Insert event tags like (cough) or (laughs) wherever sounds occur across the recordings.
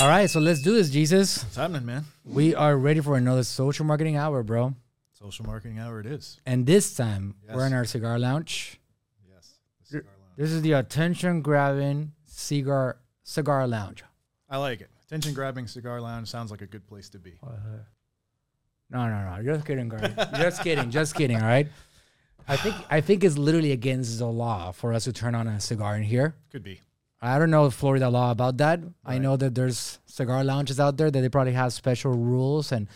All right, so let's do this, Jesus. What's happening, man? We are ready for another social marketing hour, bro. Social marketing hour it is. And this time we're in our cigar lounge. Yes. The cigar lounge. This is the attention grabbing cigar cigar lounge. I like it. Attention grabbing cigar lounge sounds like a good place to be. No, no, no. Just kidding, girl. just kidding. Just kidding. All right. I think I think it's literally against the law for us to turn on a cigar in here. Could be. I don't know Florida law about that. I know that there's cigar lounges out there that they probably have special rules and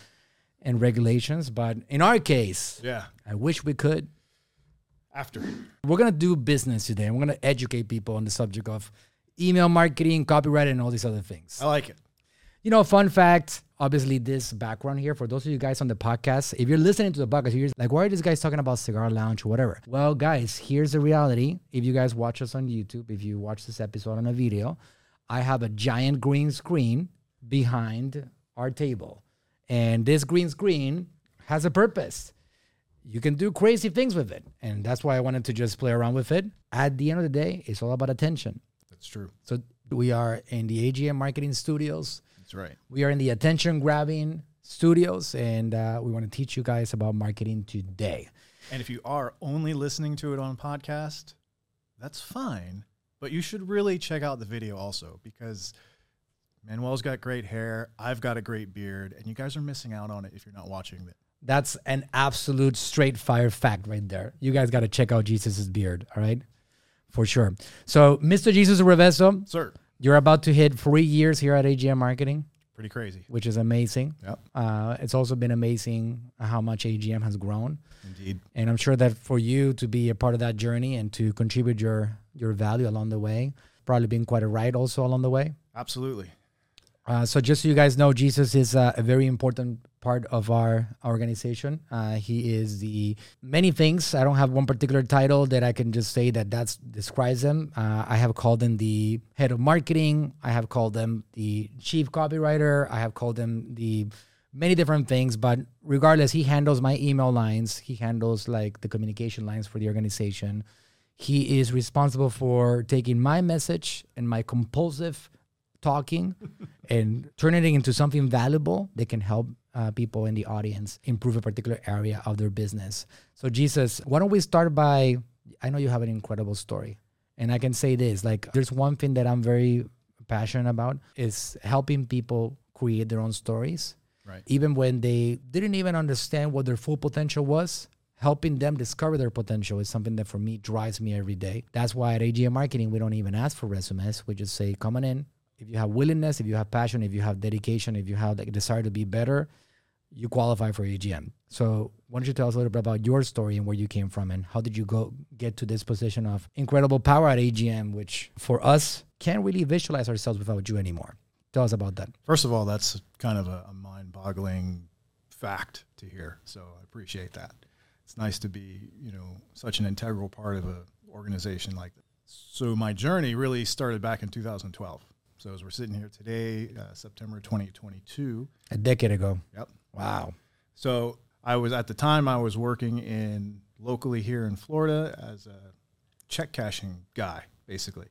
and regulations, but in our case, Yeah. I wish we could. After. We're gonna do business today. and We're gonna educate people on the subject of email marketing, copyright, and all these other things. I like it. You know, fun fact. Obviously, this background here for those of you guys on the podcast. If you're listening to the podcast, you're like, "Why are these guys talking about cigar lounge, or whatever?" Well, guys, here's the reality. If you guys watch us on YouTube, if you watch this episode on a video, I have a giant green screen behind our table, and this green screen has a purpose. You can do crazy things with it, and that's why I wanted to just play around with it. At the end of the day, it's all about attention. That's true. So we are in the AGM Marketing Studios. That's right. We are in the attention grabbing studios, and uh, we want to teach you guys about marketing today. And if you are only listening to it on podcast, that's fine. But you should really check out the video also because Manuel's got great hair. I've got a great beard, and you guys are missing out on it if you're not watching it. That's an absolute straight fire fact right there. You guys got to check out Jesus's beard, all right? For sure. So, Mr. Jesus Revezzo, Sir, you're about to hit three years here at AGM Marketing, pretty crazy. which is amazing. Yep. Uh, it's also been amazing how much AGM has grown. Indeed. And I'm sure that for you to be a part of that journey and to contribute your your value along the way, probably been quite a ride also along the way. Absolutely. Uh, so just so you guys know, Jesus is uh, a very important part of our organization. Uh, he is the many things. I don't have one particular title that I can just say that that's describes him. Uh, I have called him the head of marketing. I have called him the chief copywriter. I have called him the many different things. But regardless, he handles my email lines. He handles like the communication lines for the organization. He is responsible for taking my message and my compulsive talking (laughs) and turning it into something valuable that can help uh, people in the audience improve a particular area of their business. So, Jesus, why don't we start by? I know you have an incredible story, and I can say this: like, there's one thing that I'm very passionate about is helping people create their own stories, Right. even when they didn't even understand what their full potential was. Helping them discover their potential is something that for me drives me every day. That's why at AGM Marketing we don't even ask for resumes. We just say, "Come on in." If you have willingness, if you have passion, if you have dedication, if you have the desire to be better, you qualify for AGM. So, why don't you tell us a little bit about your story and where you came from, and how did you go get to this position of incredible power at AGM, which for us can't really visualize ourselves without you anymore. Tell us about that. First of all, that's kind of a, a mind boggling fact to hear. So I appreciate that. It's nice to be, you know, such an integral part of an organization like that. So my journey really started back in 2012. So as we're sitting here today, uh, September 2022. A decade ago. Yep. Wow. So I was at the time I was working in locally here in Florida as a check cashing guy, basically.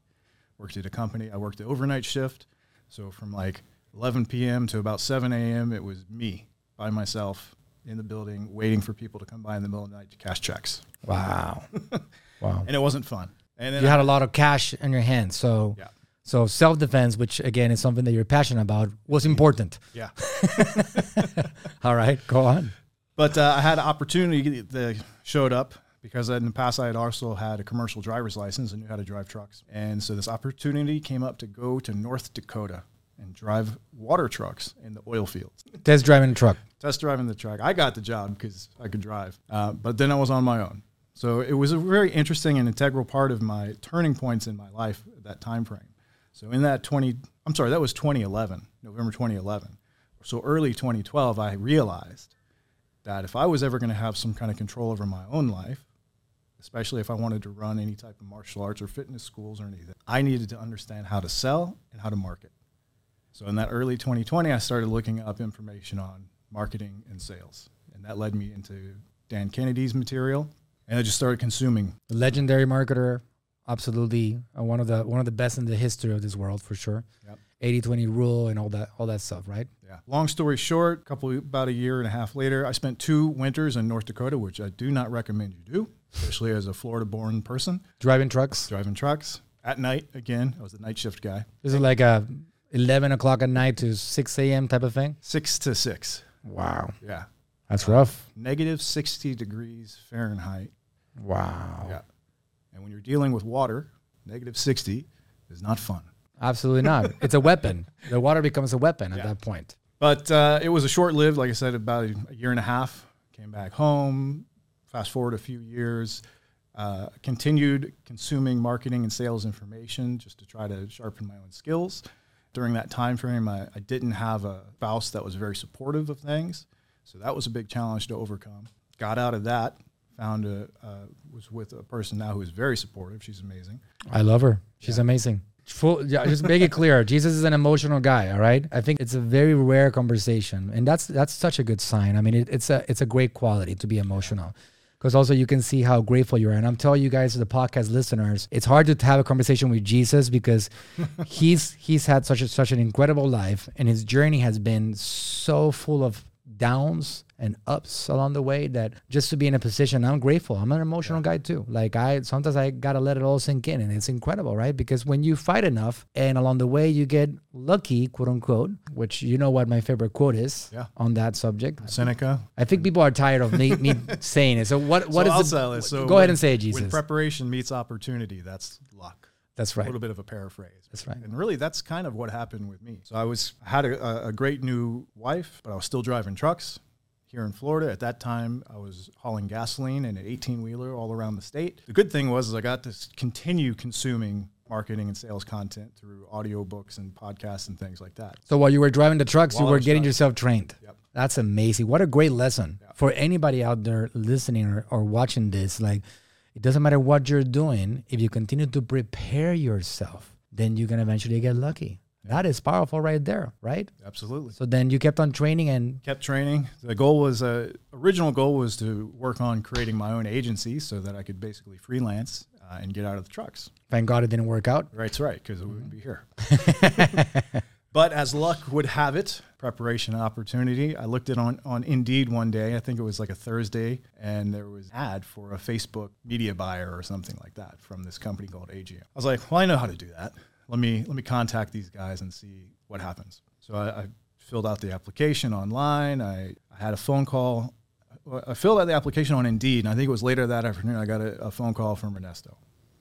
Worked at a company. I worked the overnight shift. So from like 11 p.m. to about 7 a.m., it was me by myself in the building waiting for people to come by in the middle of the night to cash checks. Wow. (laughs) wow. And it wasn't fun. And then You I- had a lot of cash in your hands. So, Yeah. So self defense, which again is something that you're passionate about, was important. yeah. (laughs) All right, go on. But uh, I had an opportunity that showed up because in the past I had also had a commercial driver's license and knew how to drive trucks. And so this opportunity came up to go to North Dakota and drive water trucks in the oil fields. Test driving the truck. Test driving the truck. I got the job because I could drive, uh, but then I was on my own. So it was a very interesting and integral part of my turning points in my life at that time frame. So in that 20, I'm sorry, that was 2011, November 2011. So early 2012, I realized that if I was ever going to have some kind of control over my own life, especially if I wanted to run any type of martial arts or fitness schools or anything, I needed to understand how to sell and how to market. So in that early 2020, I started looking up information on marketing and sales, and that led me into Dan Kennedy's material, and I just started consuming. The legendary marketer, absolutely uh, one of the one of the best in the history of this world for sure. Yep. 80-20 rule and all that all that stuff, right? Yeah. Long story short, couple about a year and a half later, I spent two winters in North Dakota, which I do not recommend you do, especially as a Florida-born person Driving trucks. driving trucks at night. Again, I was a night shift guy, This is like a eleven o'clock at night to six a.m. type of thing. six to six. Wow, Yeah, that's rough. negative sixty degrees Fahrenheit. Wow, Yeah, and when you're dealing with water, negative sixty is not fun. absolutely not. (laughs) it's a weapon. The water becomes a weapon at Yeah. that point. But uh, it was a short lived, like I said, about a, a year and a half. Came back home. Fast forward a few years, uh, continued consuming marketing and sales information just to try to sharpen my own skills. During that time frame, I, I didn't have a spouse that was very supportive of things, so that was a big challenge to overcome. Got out of that. Found a uh, was with a person now who is very supportive. She's amazing. I love her. She's amazing. Full, yeah, just make it clear. (laughs) Jesus is an emotional guy. All right. I think it's a very rare conversation, and that's that's such a good sign. I mean, it, it's a it's a great quality to be emotional, because also you can see how grateful you are. And I'm telling you guys, the podcast listeners, it's hard to have a conversation with Jesus because (laughs) he's he's had such a, such an incredible life, and his journey has been so full of downs and ups along the way that just to be in a position i'm grateful i'm an emotional guy too like i sometimes i gotta let it all sink in and it's incredible right because when you fight enough and along the way you get lucky quote unquote which you know what my favorite quote is Yeah. on that subject Seneca. i think people are tired of me, me (laughs) saying it so what what so is the-. So go ahead and say it When preparation meets opportunity, that's luck. That's right. A little bit of a paraphrase. That's right. And really, that's kind of what happened with me. So I was had a, a- great new wife, but I was still driving trucks here in Florida. At that time, I was hauling gasoline in an 18 wheeler all around the state. The good thing was is I got to continue consuming marketing and sales content through audiobooks and podcasts and things like that. So while you were driving the trucks, While you were getting driving. yourself trained. Yep. That's amazing. What a great lesson for anybody out there listening or, or watching this. Like, it doesn't matter what you're doing. If you continue to prepare yourself, then you can eventually get lucky. That is powerful right there, right? Absolutely. So then you kept on training and kept training. The goal was uh, original goal was to work on creating my own agency so that I could basically freelance uh, and get out of the trucks. thank God it didn't work out. Right's right, because we wouldn't be here. (laughs) but as luck would have it, preparation opportunity. I looked at on on Indeed one day. I think it was like a Thursday, and there was an ad for a Facebook media buyer or something like that from this company called AGM. I was like, well, I know how to do that. Let me let me contact these guys and see what happens. So I, I filled out the application online. I, I had a phone call. I filled out the application on Indeed, and I think it was later that afternoon I got a, a phone call from Ernesto.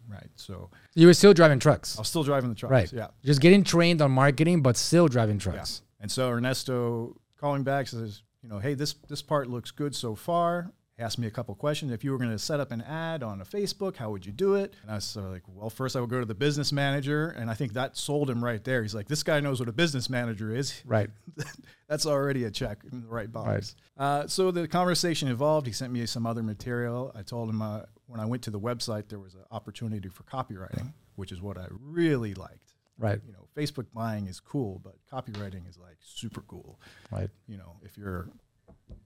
Right. So You were still driving trucks. I was still driving the trucks. Right. Yeah. Just getting trained on marketing, but still driving trucks. Yeah. And so Ernesto calling back says, you know, hey, this this part looks good so far. He asked me a couple questions. If you were going to set up an ad on a Facebook, how would you do it? And I was sort of like, well, first I would go to the business manager, and I think that sold him right there. He's like, this guy knows what a business manager is. Right. (laughs) That's already a check in the right box. Uh, so the conversation evolved. He sent me some other material. I told him uh, when I went to the website, there was an opportunity for copywriting, which is what I really liked. Right. You know, Facebook buying is cool, but copywriting is like super cool. Right. You know, if you're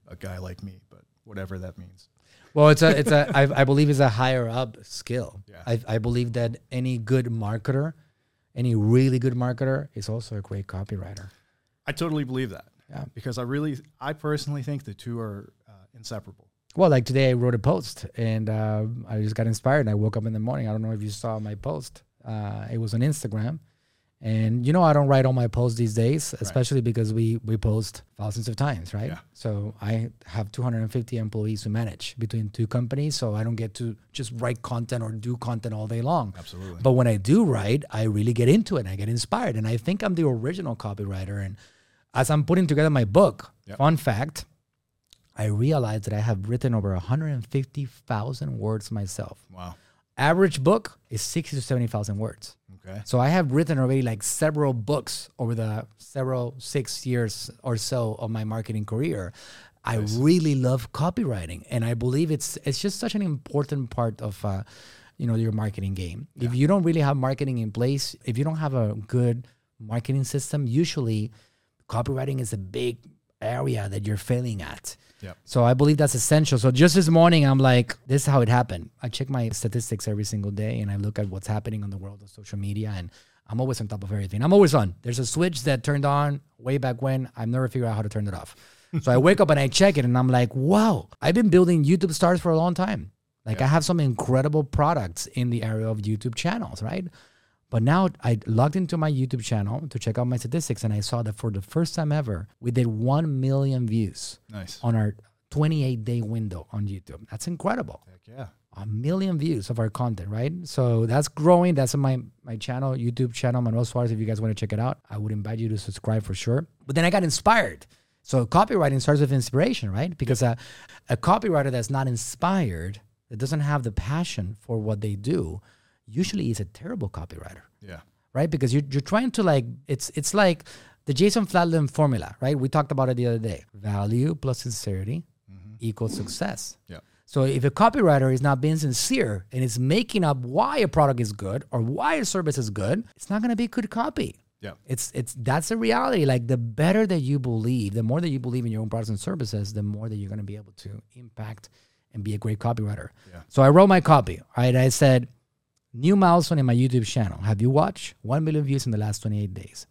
a guy like me, but whatever that means. Well, it's a, it's a, I, I believe it's a higher up skill. Yeah. I, I believe that any good marketer, any really good marketer is also a great copywriter. I totally believe that. Yeah. Because I really, I personally think the two are uh, inseparable. Well, like today I wrote a post and uh, I just got inspired and I woke up in the morning. I don't know if you saw my post. Uh, it was on Instagram. And you know I don't write all my posts these days, especially because we we post thousands of times, right? Yeah. So I have 250 employees to manage between two companies, so I don't get to just write content or do content all day long. Absolutely. But when I do write, I really get into it and I get inspired. And I think I'm the original copywriter. And as I'm putting together my book, Yep. fun fact, I realized that I have written over 150,000 words myself. Wow. Average book is 60 to 70,000 words. Okay. So I have written already like several books over the several six years or so of my marketing career. I really love copywriting, and I believe it's it's just such an important part of uh, you know your marketing game. If you don't really have marketing in place, if you don't have a good marketing system, usually copywriting is a big area that you're failing at. Yep. So I believe that's essential. So just this morning, I'm like, this is how it happened. I check my statistics every single day and I look at what's happening on the world of social media. And I'm always on top of everything. I'm always on. There's a switch that turned on way back when. I've never figured out how to turn it off. (laughs) so I wake up and I check it and I'm like, wow, I've been building YouTube stars for a long time. Like I have some incredible products in the area of YouTube channels, right? But now I logged into my YouTube channel to check out my statistics and I saw that for the first time ever, we did 1 million views Nice. on our 28 day window on YouTube. That's incredible Heck yeah. a million views of our content, right? So that's growing. That's on my my channel, YouTube channel, Manuel Suarez. If you guys want to check it out, I would invite you to subscribe for sure. But then I got inspired. So copywriting starts with inspiration, right? Because a, a copywriter that's not inspired, that doesn't have the passion for what they do, usually is a terrible copywriter Yeah. right? Because you're, you're trying to like it's it's like the Jason Fladlien formula, right? We talked about it the other day. Value plus sincerity mm-hmm. equals success. Yeah. So if a copywriter is not being sincere and is making up why a product is good or why a service is good, it's not going to be good copy. Yeah. It's it's that's the reality. Like the better that you believe, the more that you believe in your own products and services, the more that you're going to be able to impact and be a great copywriter. Yeah. So I wrote my copy. Right, I said, new milestone in my YouTube channel. Have you watched one million views in the last 28 days?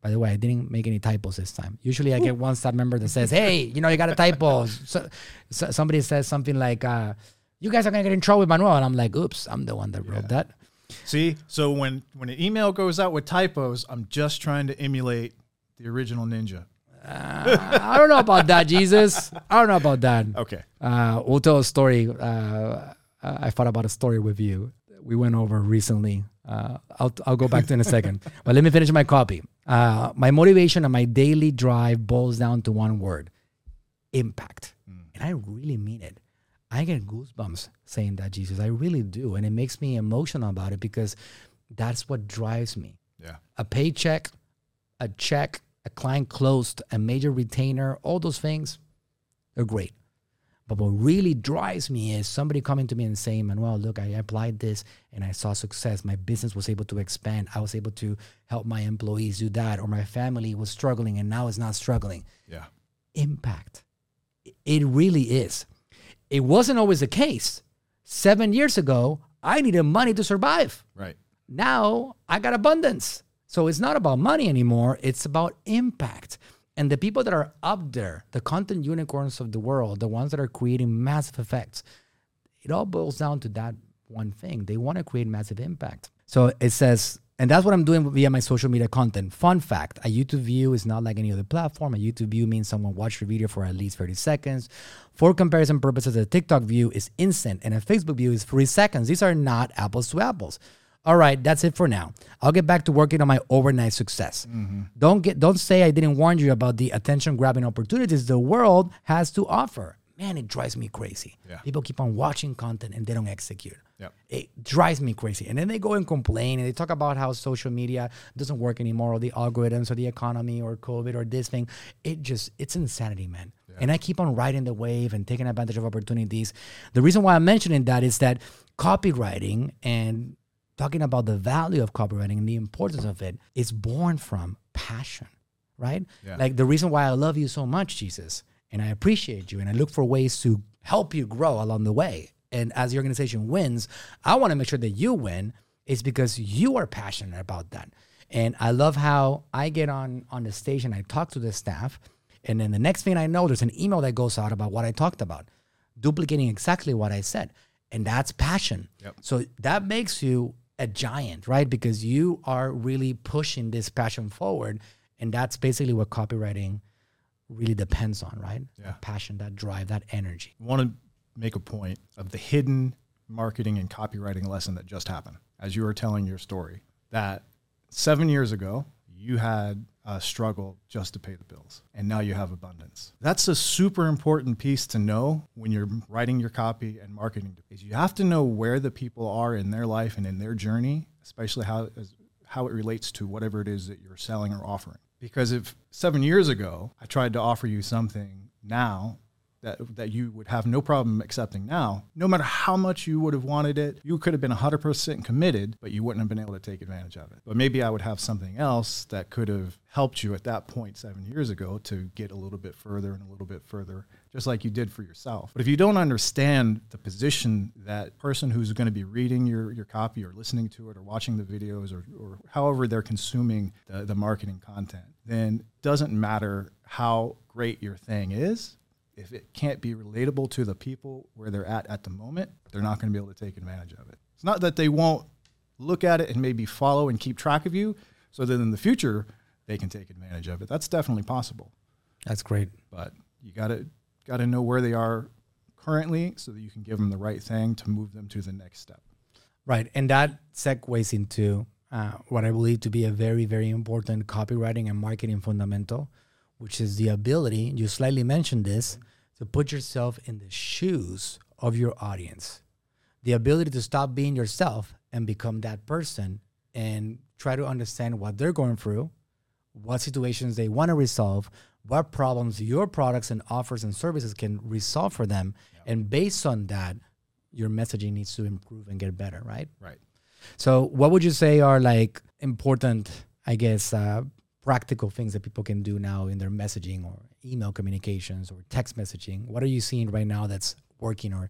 By the way, I didn't make any typos this time. Usually, I get one staff member that says, "Hey, you know, you got a typo." So, so somebody says something like, uh, "You guys are gonna get in trouble with Manuel," and I'm like, "Oops, I'm the one that wrote that." See, so when when an email goes out with typos, I'm just trying to emulate the original Ninja. I don't know about that, Jesus. I don't know about that. Okay. Uh, we'll tell a story. Uh, I thought about a story with you. We went over recently. Uh, I'll, I'll go back to in a second. (laughs) But let me finish my copy. Uh, my motivation and my daily drive boils down to one word impact. And I really mean it. I get goosebumps saying that, Jesus. I really do. And it makes me emotional about it because that's what drives me Yeah. a paycheck, a check, a client closed, a major retainer, all those things, they're great. But what really drives me is somebody coming to me and saying, Manuel, look, I applied this and I saw success. My business was able to expand. I was able to help my employees do that, or my family was struggling and now it's not struggling. Yeah. Impact. It really is. It wasn't always the case. Seven years ago, I needed money to survive Right. now I got abundance. So it's not about money anymore, it's about impact. And the people that are up there, the content unicorns of the world, the ones that are creating massive effects, it all boils down to that one thing. They want to create massive impact. So it says, and that's what I'm doing via my social media content. Fun fact a YouTube view is not like any other platform. A YouTube view means someone watched your video for at least 30 seconds. For comparison purposes, a TikTok view is instant and a Facebook view is three seconds. These are not apples to apples. All right, that's it for now. I'll get back to working on my overnight success. Mm-hmm. Don't get don't say I didn't warn you about the attention grabbing opportunities the world has to offer. Man, it drives me crazy. Yeah. People keep on watching content and they don't execute. Yep. It drives me crazy. And then they go and complain and they talk about how social media doesn't work anymore or the algorithms or the economy or COVID or this thing. It just, it's insanity, man. And I keep on riding the wave and taking advantage of opportunities. The reason why I'm mentioning that is that copywriting and talking about the value of copywriting and the importance of it is born from passion, right? Yeah. Like the reason why I love you so much, Jesus, and I appreciate you and I look for ways to help you grow along the way. And as the organization wins, I want to make sure that you win is because you are passionate about that. And I love how I get on on the stage and I talk to the staff and then the next thing I know there's an email that goes out about what I talked about, duplicating exactly what I said. And that's passion. Yep. So that makes you a giant, right? Because you are really pushing this passion forward. And that's basically what copywriting really depends on, right? Yeah. That passion, that drive, that energy. I want to make a point of the hidden marketing and copywriting lesson that just happened as you were telling your story that seven years ago you had a struggle just to pay the bills and now you have abundance. That's a super important piece to know when you're writing your copy and marketing is you have to know where the people are in their life and in their journey especially how how it relates to whatever it is that you're selling or offering. Because if seven years ago i tried to offer you something now that, that you would have no problem accepting now, no matter how much you would have wanted it, you could have been 100% committed, but you wouldn't have been able to take advantage of it. But maybe I would have something else that could have helped you at that point seven years ago to get a little bit further and a little bit further, just like you did for yourself. But if you don't understand the position that person who's going to be reading your, your copy or listening to it or watching the videos or, or however they're consuming the, the marketing content, then doesn't matter how great your thing is if it can't be relatable to the people where they're at at the moment, they're not going to be able to take advantage of it. It's not that they won't look at it and maybe follow and keep track of you, so that in the future they can take advantage of it. That's definitely possible. That's great. But you got to got to know where they are currently, so that you can give them the right thing to move them to the next step. Right, and that segues into uh, what I believe to be a very, very important copywriting and marketing fundamental, which is the ability. You slightly mentioned this to put yourself in the shoes of your audience. The ability to stop being yourself and become that person and try to understand what they're going through, what situations they want to resolve, what problems your products and offers and services can resolve for them. And based on that, your messaging needs to improve and get better, right? Right. So, what would you say are like important, I guess, uh, practical things that people can do now in their messaging or email communications or text messaging? What are you seeing right now that's working or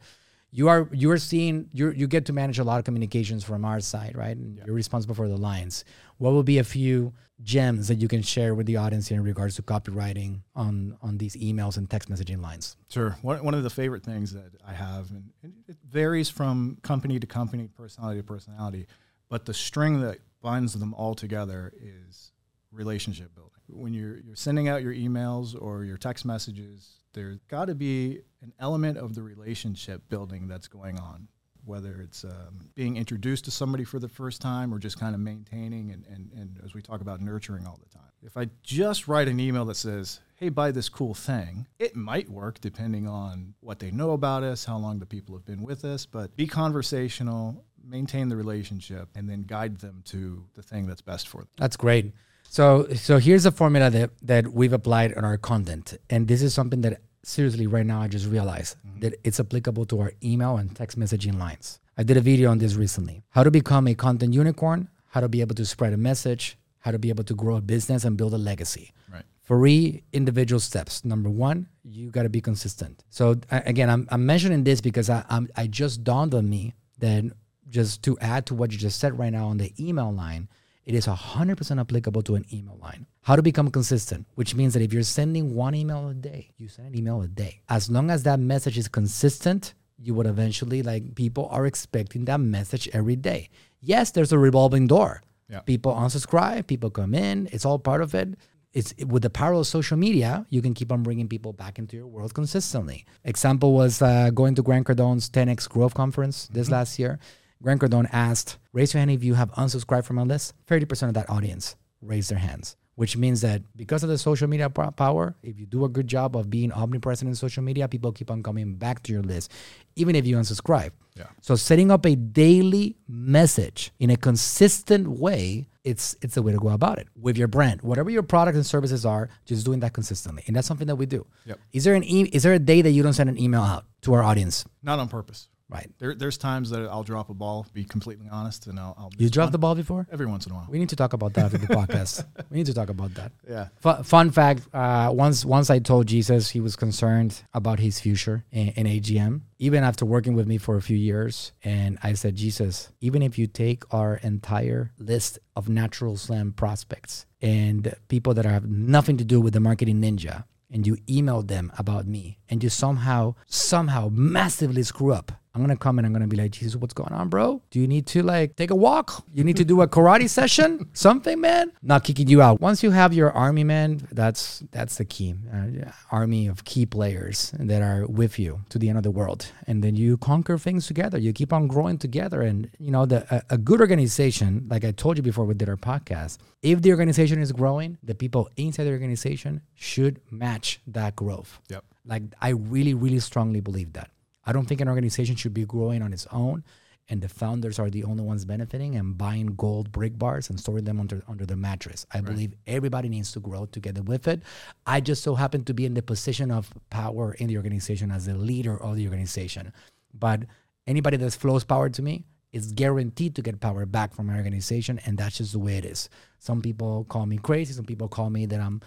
you are you're seeing you you get to manage a lot of communications from our side, right? And Yeah. you're responsible for the lines. What will be a few gems that you can share with the audience in regards to copywriting on on these emails and text messaging lines? Sure. One, one of the favorite things that I have, and it varies from company to company, personality to personality, but the string that binds them all together is relationship building. When you're, you're sending out your emails or your text messages, there's got to be an element of the relationship building that's going on, whether it's um, being introduced to somebody for the first time or just kind of maintaining and, and, and as we talk about nurturing all the time. If I just write an email that says, hey, buy this cool thing, it might work depending on what they know about us, how long the people have been with us, but be conversational, maintain the relationship, and then guide them to the thing that's best for them. That's great. So so here's a formula that that we've applied on our content, and this is something that seriously right now I just realized mm-hmm. that it's applicable to our email and text messaging lines. I did a video on this recently. How to become a content unicorn, how to be able to spread a message, how to be able to grow a business and build a legacy. Right. Three individual steps. Number one, you got to be consistent. So again, I'm, I'm mentioning this because I, I'm, I just dawned on me that just to add to what you just said right now on the email line, it is 100% applicable to an email line. How to become consistent, which means that if you're sending one email a day, you send an email a day. As long as that message is consistent, you would eventually, like, people are expecting that message every day. Yes, there's a revolving door. Yeah. People unsubscribe, people come in, it's all part of it. It's with the power of social media, you can keep on bringing people back into your world consistently. Example was uh, going to Grant Cardone's 10x Growth Conference this last year. Grant Cardone asked, raise your hand if you have unsubscribed from a list. 30% of that audience raised their hands, which means that because of the social media power, if you do a good job of being omnipresent in social media, people keep on coming back to your list, even if you unsubscribe. Yeah. So setting up a daily message in a consistent way, it's it's the way to go about it with your brand. Whatever your products and services are, just doing that consistently. And that's something that we do. Yep. Is there an e- is there a day that you don't send an email out to our audience? Not on purpose. Right. There, there's times that I'll drop a ball, be completely honest, and I'll, I'll You dropped the ball before? every once in a while. We need to talk about that after the (laughs) podcast. We need to talk about that. Yeah. Fu- fun fact: uh, once once I told Jesus he was concerned about his future in, in AGM, even after working with me for a few years, and I said, Jesus, even if you take our entire list of Natural Slim prospects and people that have nothing to do with the marketing ninja, and you email them about me, and you somehow somehow massively screw up. I'm gonna come and I'm gonna be like, Jesus, what's going on, bro? Do you need to like take a walk? You need to do a karate session? (laughs) Something, man? Not kicking you out. Once you have your army, man, that's that's the key. Uh, army of key players that are with you to the end of the world, and then you conquer things together. You keep on growing together, and you know the a, a good organization, like I told you before, we did our podcast. If the organization is growing, the people inside the organization should match that growth. Yep. Like I really, really strongly believe that. I don't think an organization should be growing on its own and the founders are the only ones benefiting and buying gold brick bars and storing them under under their mattress. I believe everybody needs to grow together with it. I just so happen to be in the position of power in the organization as the leader of the organization. But anybody that flows power to me is guaranteed to get power back from my organization, and that's just the way it is. Some people call me crazy. Some people call me that I'm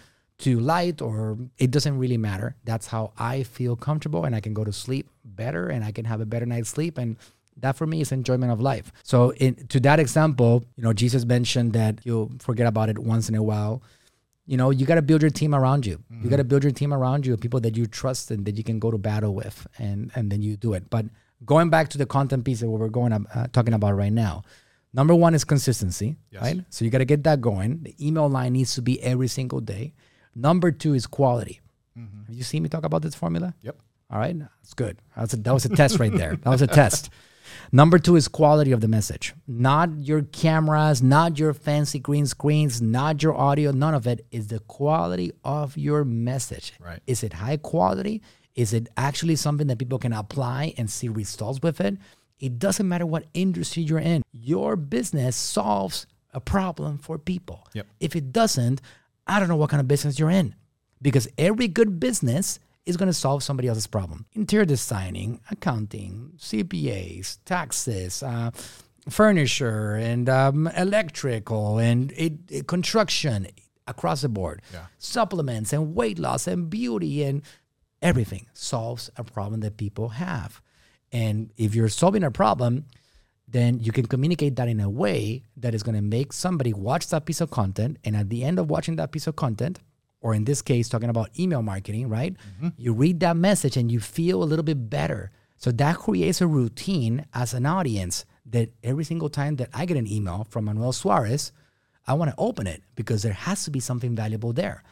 too light, or it doesn't really matter. That's how I feel comfortable, and I can go to sleep better, and I can have a better night's sleep, and that for me is enjoyment of life. So in to that example, you know, Jesus mentioned that you'll forget about it once in a while. You know, you got to build your team around you. You got to build your team around you, people that you trust and that you can go to battle with, and and then you do it. But going back to the content piece that we're going uh, talking about right now, number one is consistency, Yes. right? So you got to get that going. The email line needs to be every single day. Number two is quality. Mm-hmm. Have you seen me talk about this formula? Yep. All right, that's good. That's a, that was a test right there. That was a test. (laughs) Number two is quality of the message, not your cameras, not your fancy green screens, not your audio. None of it is the quality of your message. Right. Is it high quality? Is it actually something that people can apply and see results with it? It doesn't matter what industry you're in. Your business solves a problem for people. Yep. If it doesn't, I don't know what kind of business you're in because every good business is going to solve somebody else's problem. Interior designing, accounting, CPAs, taxes, uh, furniture, and um, electrical, and it, it- construction across the board. Yeah. Supplements and weight loss and beauty and everything solves a problem that people have. And if you're solving a problem, then you can communicate that in a way that is going to make somebody watch that piece of content. And at the end of watching that piece of content, or in this case, talking about email marketing, right? Mm-hmm. You read that message and you feel a little bit better. So that creates a routine as an audience that every single time that I get an email from Manuel Suarez, I want to open it because there has to be something valuable there.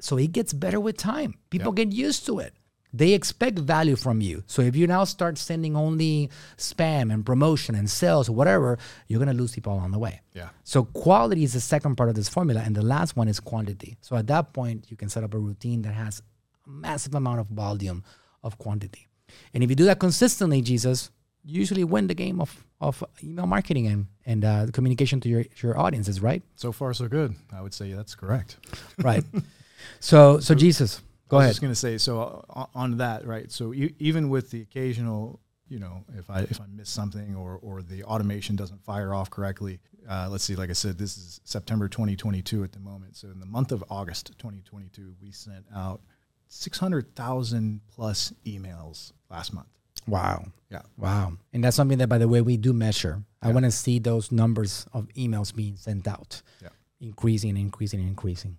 So it gets better with time. People get used to it. They expect value from you. So if you now start sending only spam and promotion and sales or whatever, you're going to lose people along the way. Yeah. So quality is the second part of this formula, and the last one is quantity. So at that point, you can set up a routine that has a massive amount of volume of quantity. And if you do that consistently, Jesus, you usually win the game of, of email marketing and, and uh, communication to your, to your audiences, right? So far, so good. I would say that's correct. Right. (laughs) so, so Jesus, go I was ahead. just going to say, so uh, on that, right? So e- even with the occasional, you know, if I if I miss something or or the automation doesn't fire off correctly, uh, let's see. Like I said, this is September 2022 at the moment. So in the month of August 2022, we sent out 600,000 plus emails last month. Wow. Yeah. Wow. And that's something that, by the way, we do measure. I want to see those numbers of emails being sent out, Yeah. increasing and increasing and increasing.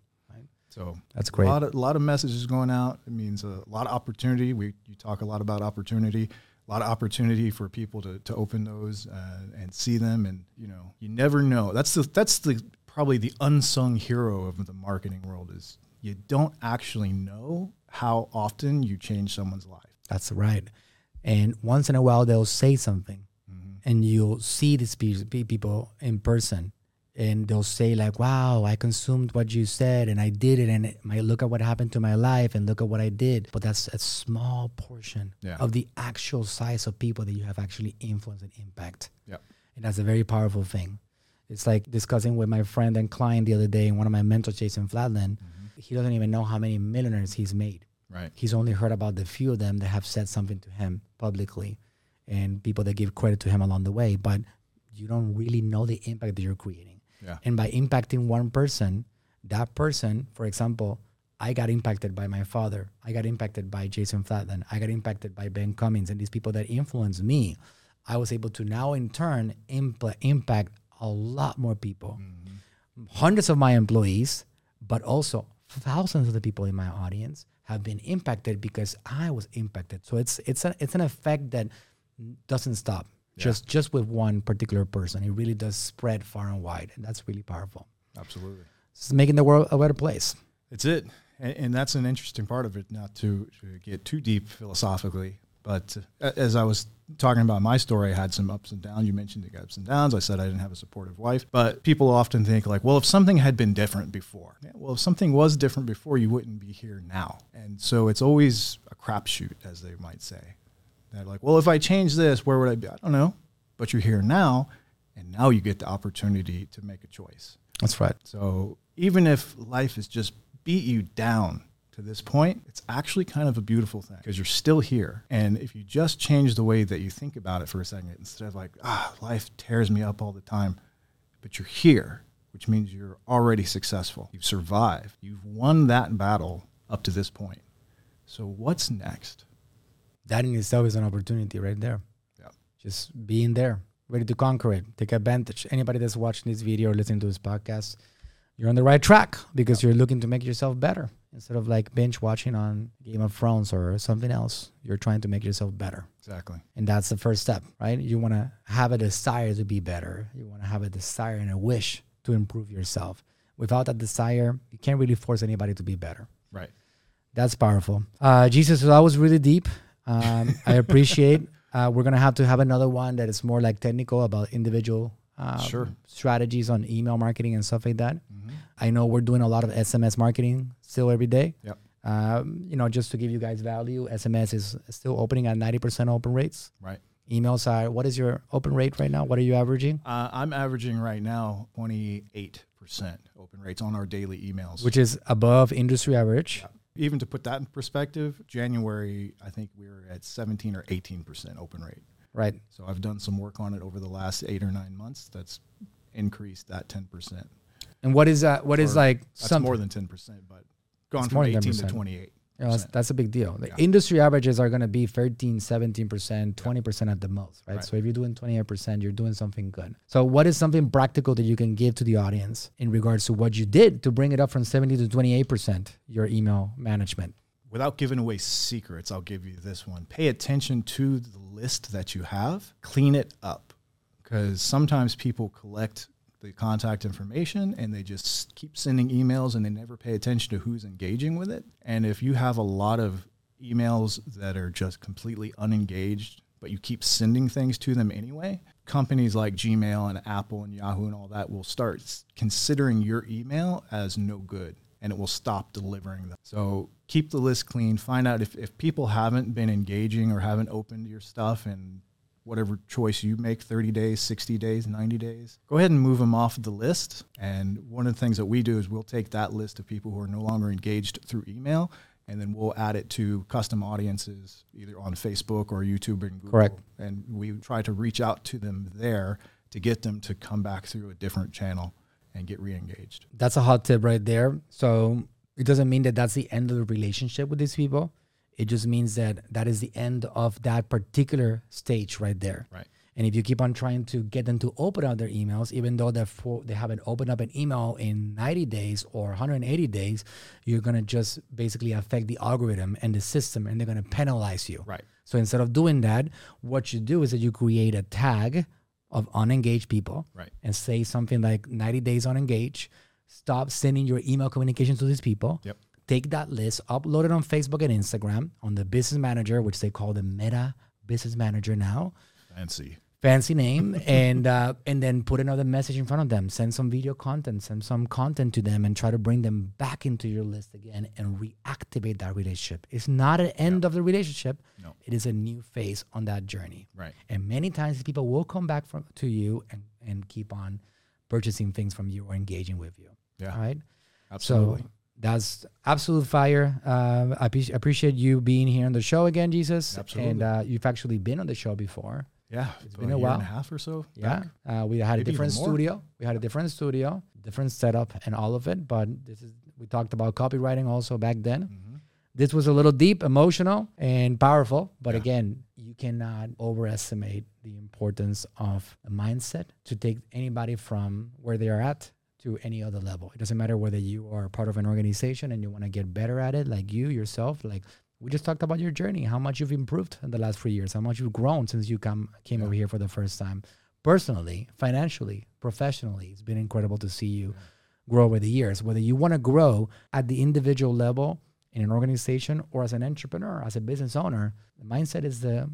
So That's great. A lot of, lot of messages going out. It means a lot of opportunity. We you talk a lot about opportunity. A lot of opportunity for people to, to open those uh, and see them, and you know you never know. That's the that's the probably the unsung hero of the marketing world is you don't actually know how often you change someone's life. That's right. And once in a while, they'll say something, and you'll see these pe- pe- people in person, and they'll say like, "Wow, I consumed what you said, and I did it, and it, my look at what happened to my life, and look at what I did." But that's a small portion Yeah. of the actual size of people that you have actually influenced and impact. Yeah. And that's a very powerful thing. It's like discussing with my friend and client the other day, and one of my mentors, Jason Fladlien. Mm-hmm. He doesn't even know how many millionaires he's made Right. he's only heard about the few of them that have said something to him publicly and people that give credit to him along the way but you don't really know the impact that you're creating Yeah. and by impacting one person that person for example i got impacted by my father. I got impacted by jason fladlien i got impacted by ben cummings and these people that influenced me. I was able to now in turn impl- impact a lot more people. Mm-hmm. Hundreds of my employees, but also thousands of the people in my audience have been impacted because I was impacted. So it's it's a, it's an effect that doesn't stop just just with one particular person. It really does spread far and wide, and that's really powerful. Absolutely. It's making the world a better place. It's it, and, and that's an interesting part of it. Not to, to get too deep philosophically, but uh, as I was talking about my story, I had some ups and downs. You mentioned the ups and downs. I said I didn't have a supportive wife, but people often think like, well, if something had been different before, yeah, well, if something was different before, you wouldn't be here now. And so it's always a crapshoot, as they might say. They're like, well, if I change this, where would I be? I don't know. but you're here now, and now you get the opportunity to make a choice. That's right. So even if life has just beat you down to this point, it's actually kind of a beautiful thing because you're still here. And if you just change the way that you think about it for a second, instead of like, ah, life tears me up all the time, but you're here, which means you're already successful. You've survived. You've won that battle up to this point. So what's next? That in itself is an opportunity right there. Yeah. Just being there, ready to conquer it, take advantage. Anybody that's watching this video or listening to this podcast, you're on the right track because you're looking to make yourself better instead of like binge watching on Game of Thrones or something else. You're trying to make yourself better. Exactly. And that's the first step, right? You want to have a desire to be better. You want to have a desire and a wish to improve yourself. Without that desire, you can't really force anybody to be better. Right. That's powerful. Uh, Jesus, that was really deep. Um, I appreciate. Uh, we're gonna have to have another one that is more like technical about individual uh, Sure. strategies on email marketing and stuff like that. I know we're doing a lot of SMS marketing still every day. Yep. Um, you know, just to give you guys value, SMS is still opening at ninety percent open rates. Right. Emails are. What is your open rate right now? What are you averaging? Uh, I'm averaging right now 28% open rates on our daily emails. Which is above industry average. Even to put that in perspective, January, I think we were at 17 or 18% open rate. Right. So I've done some work on it over the last eight or nine months. That's increased that 10%. And what is that? What is For- like That's some more than 10%, but gone from 18 to 28. You know, that's, that's a big deal. The Yeah. industry averages are going to be 13, 17%, 20% at the most, right? Right. So if you're doing 28%, you're doing something good. So what is something practical that you can give to the audience in regards to what you did to bring it up from 70 to 28%, your email management? Without giving away secrets, I'll give you this one. Pay attention to the list that you have, clean it up. Because sometimes people collect the contact information and they just keep sending emails and they never pay attention to who's engaging with it. And if you have a lot of emails that are just completely unengaged, but you keep sending things to them anyway, companies like Gmail and Apple and Yahoo and all that will start considering your email as no good and it will stop delivering them. So keep the list clean. Find out if, if people haven't been engaging or haven't opened your stuff and whatever choice you make 30 days, 60 days, 90 days. Go ahead and move them off the list. And one of the things that we do is we'll take that list of people who are no longer engaged through email and then we'll add it to custom audiences either on Facebook or YouTube and Google. Correct. And we try to reach out to them there to get them to come back through a different channel and get re-engaged. That's a hot tip right there. So it doesn't mean that that's the end of the relationship with these people. It just means that that is the end of that particular stage right there. Right. And if you keep on trying to get them to open up their emails, even though they're for, they haven't opened up an email in 90 days or 180 days, you're going to just basically affect the algorithm and the system and they're going to penalize you. Right. So instead of doing that, what you do is that you create a tag of unengaged people Right. and say something like 90 days unengaged. Stop sending your email communications to these people. Yep. Take that list, upload it on Facebook and Instagram on the business manager, which they call the Meta Business Manager now. Fancy. Fancy name, (laughs) and uh, and then put another message in front of them. Send some video content, send some content to them, and try to bring them back into your list again and reactivate that relationship. It's not an end of the relationship. No. It is a new phase on that journey. Right. And many times people will come back from to you and, and keep on purchasing things from you or engaging with you. Yeah. Right. Absolutely. So that's absolute fire. Uh, I appreci- appreciate you being here on the show again, Jesus. Absolutely. And uh, you've actually been on the show before. yeah. It's been a year while. and a half or so. Yeah. Uh, we had a Maybe even different studio. We had a different studio, different setup, and all of it. But this is we talked about copywriting also back then. Mhm. This was a little deep, emotional, and powerful. But Yeah. again, you cannot overestimate the importance of a mindset to take anybody from where they are at to any other level. It doesn't matter whether you are part of an organization and you want to get better at it, like you yourself. Like we just talked about your journey, how much you've improved in the last three years, how much you've grown since you come came Yeah. over here for the first time. Personally, financially, professionally, it's been incredible to see you grow over the years. Whether you want to grow at the individual level in an organization or as an entrepreneur, as a business owner, the mindset is the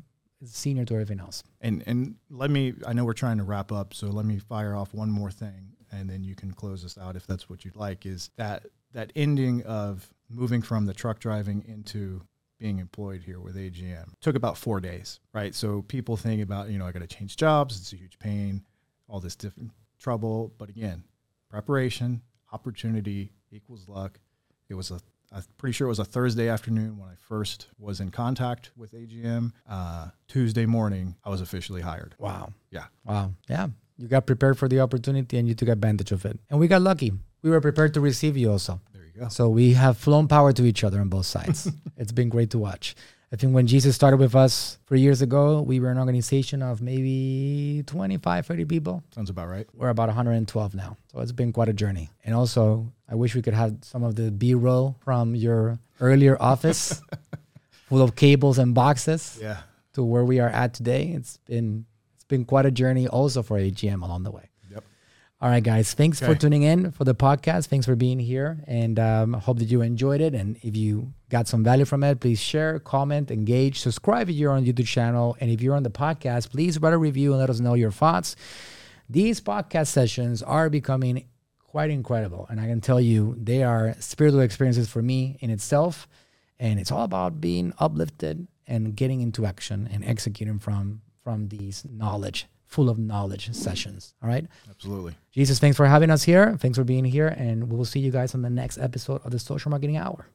senior to everything else. And and let me I know we're trying to wrap up, so let me fire off one more thing and then you can close this out if that's what you'd like is that that ending of moving from the truck driving into being employed here with AGM. Took about four days, right? So people think about, you know, I got to change jobs. It's a huge pain, all this different trouble. But again, preparation, opportunity equals luck. It was a, I'm pretty sure it was a Thursday afternoon when I first was in contact with AGM. Uh, Tuesday morning, I was officially hired. Wow. Yeah. Wow. Yeah. You got prepared for the opportunity and you took advantage of it. And we got lucky. We were prepared to receive you also. There you go. So we have flown power to each other on both sides. (laughs) it's been great to watch. I think when Jesus started with us three years ago, we were an organization of maybe 25, 30 people. Sounds about right. We're about 112 now. So it's been quite a journey. And also, I wish we could have some of the B roll from your earlier office (laughs) full of cables and boxes Yeah. to where we are at today. It's been been quite a journey also for AGM along the way. Yep. All right, guys. Thanks for tuning in for the podcast. Thanks for being here, and um, I hope that you enjoyed it. And if you got some value from it, please share, comment, engage, subscribe if you're on YouTube channel, and if you're on the podcast, please write a review and let us know your thoughts. These podcast sessions are becoming quite incredible, and I can tell you they are spiritual experiences for me in itself. And it's all about being uplifted and getting into action and executing from from these knowledge, full of knowledge sessions. All right. Absolutely. Jesus, thanks for having us here. Thanks for being here. And we will see you guys on the next episode of the Social Marketing Hour.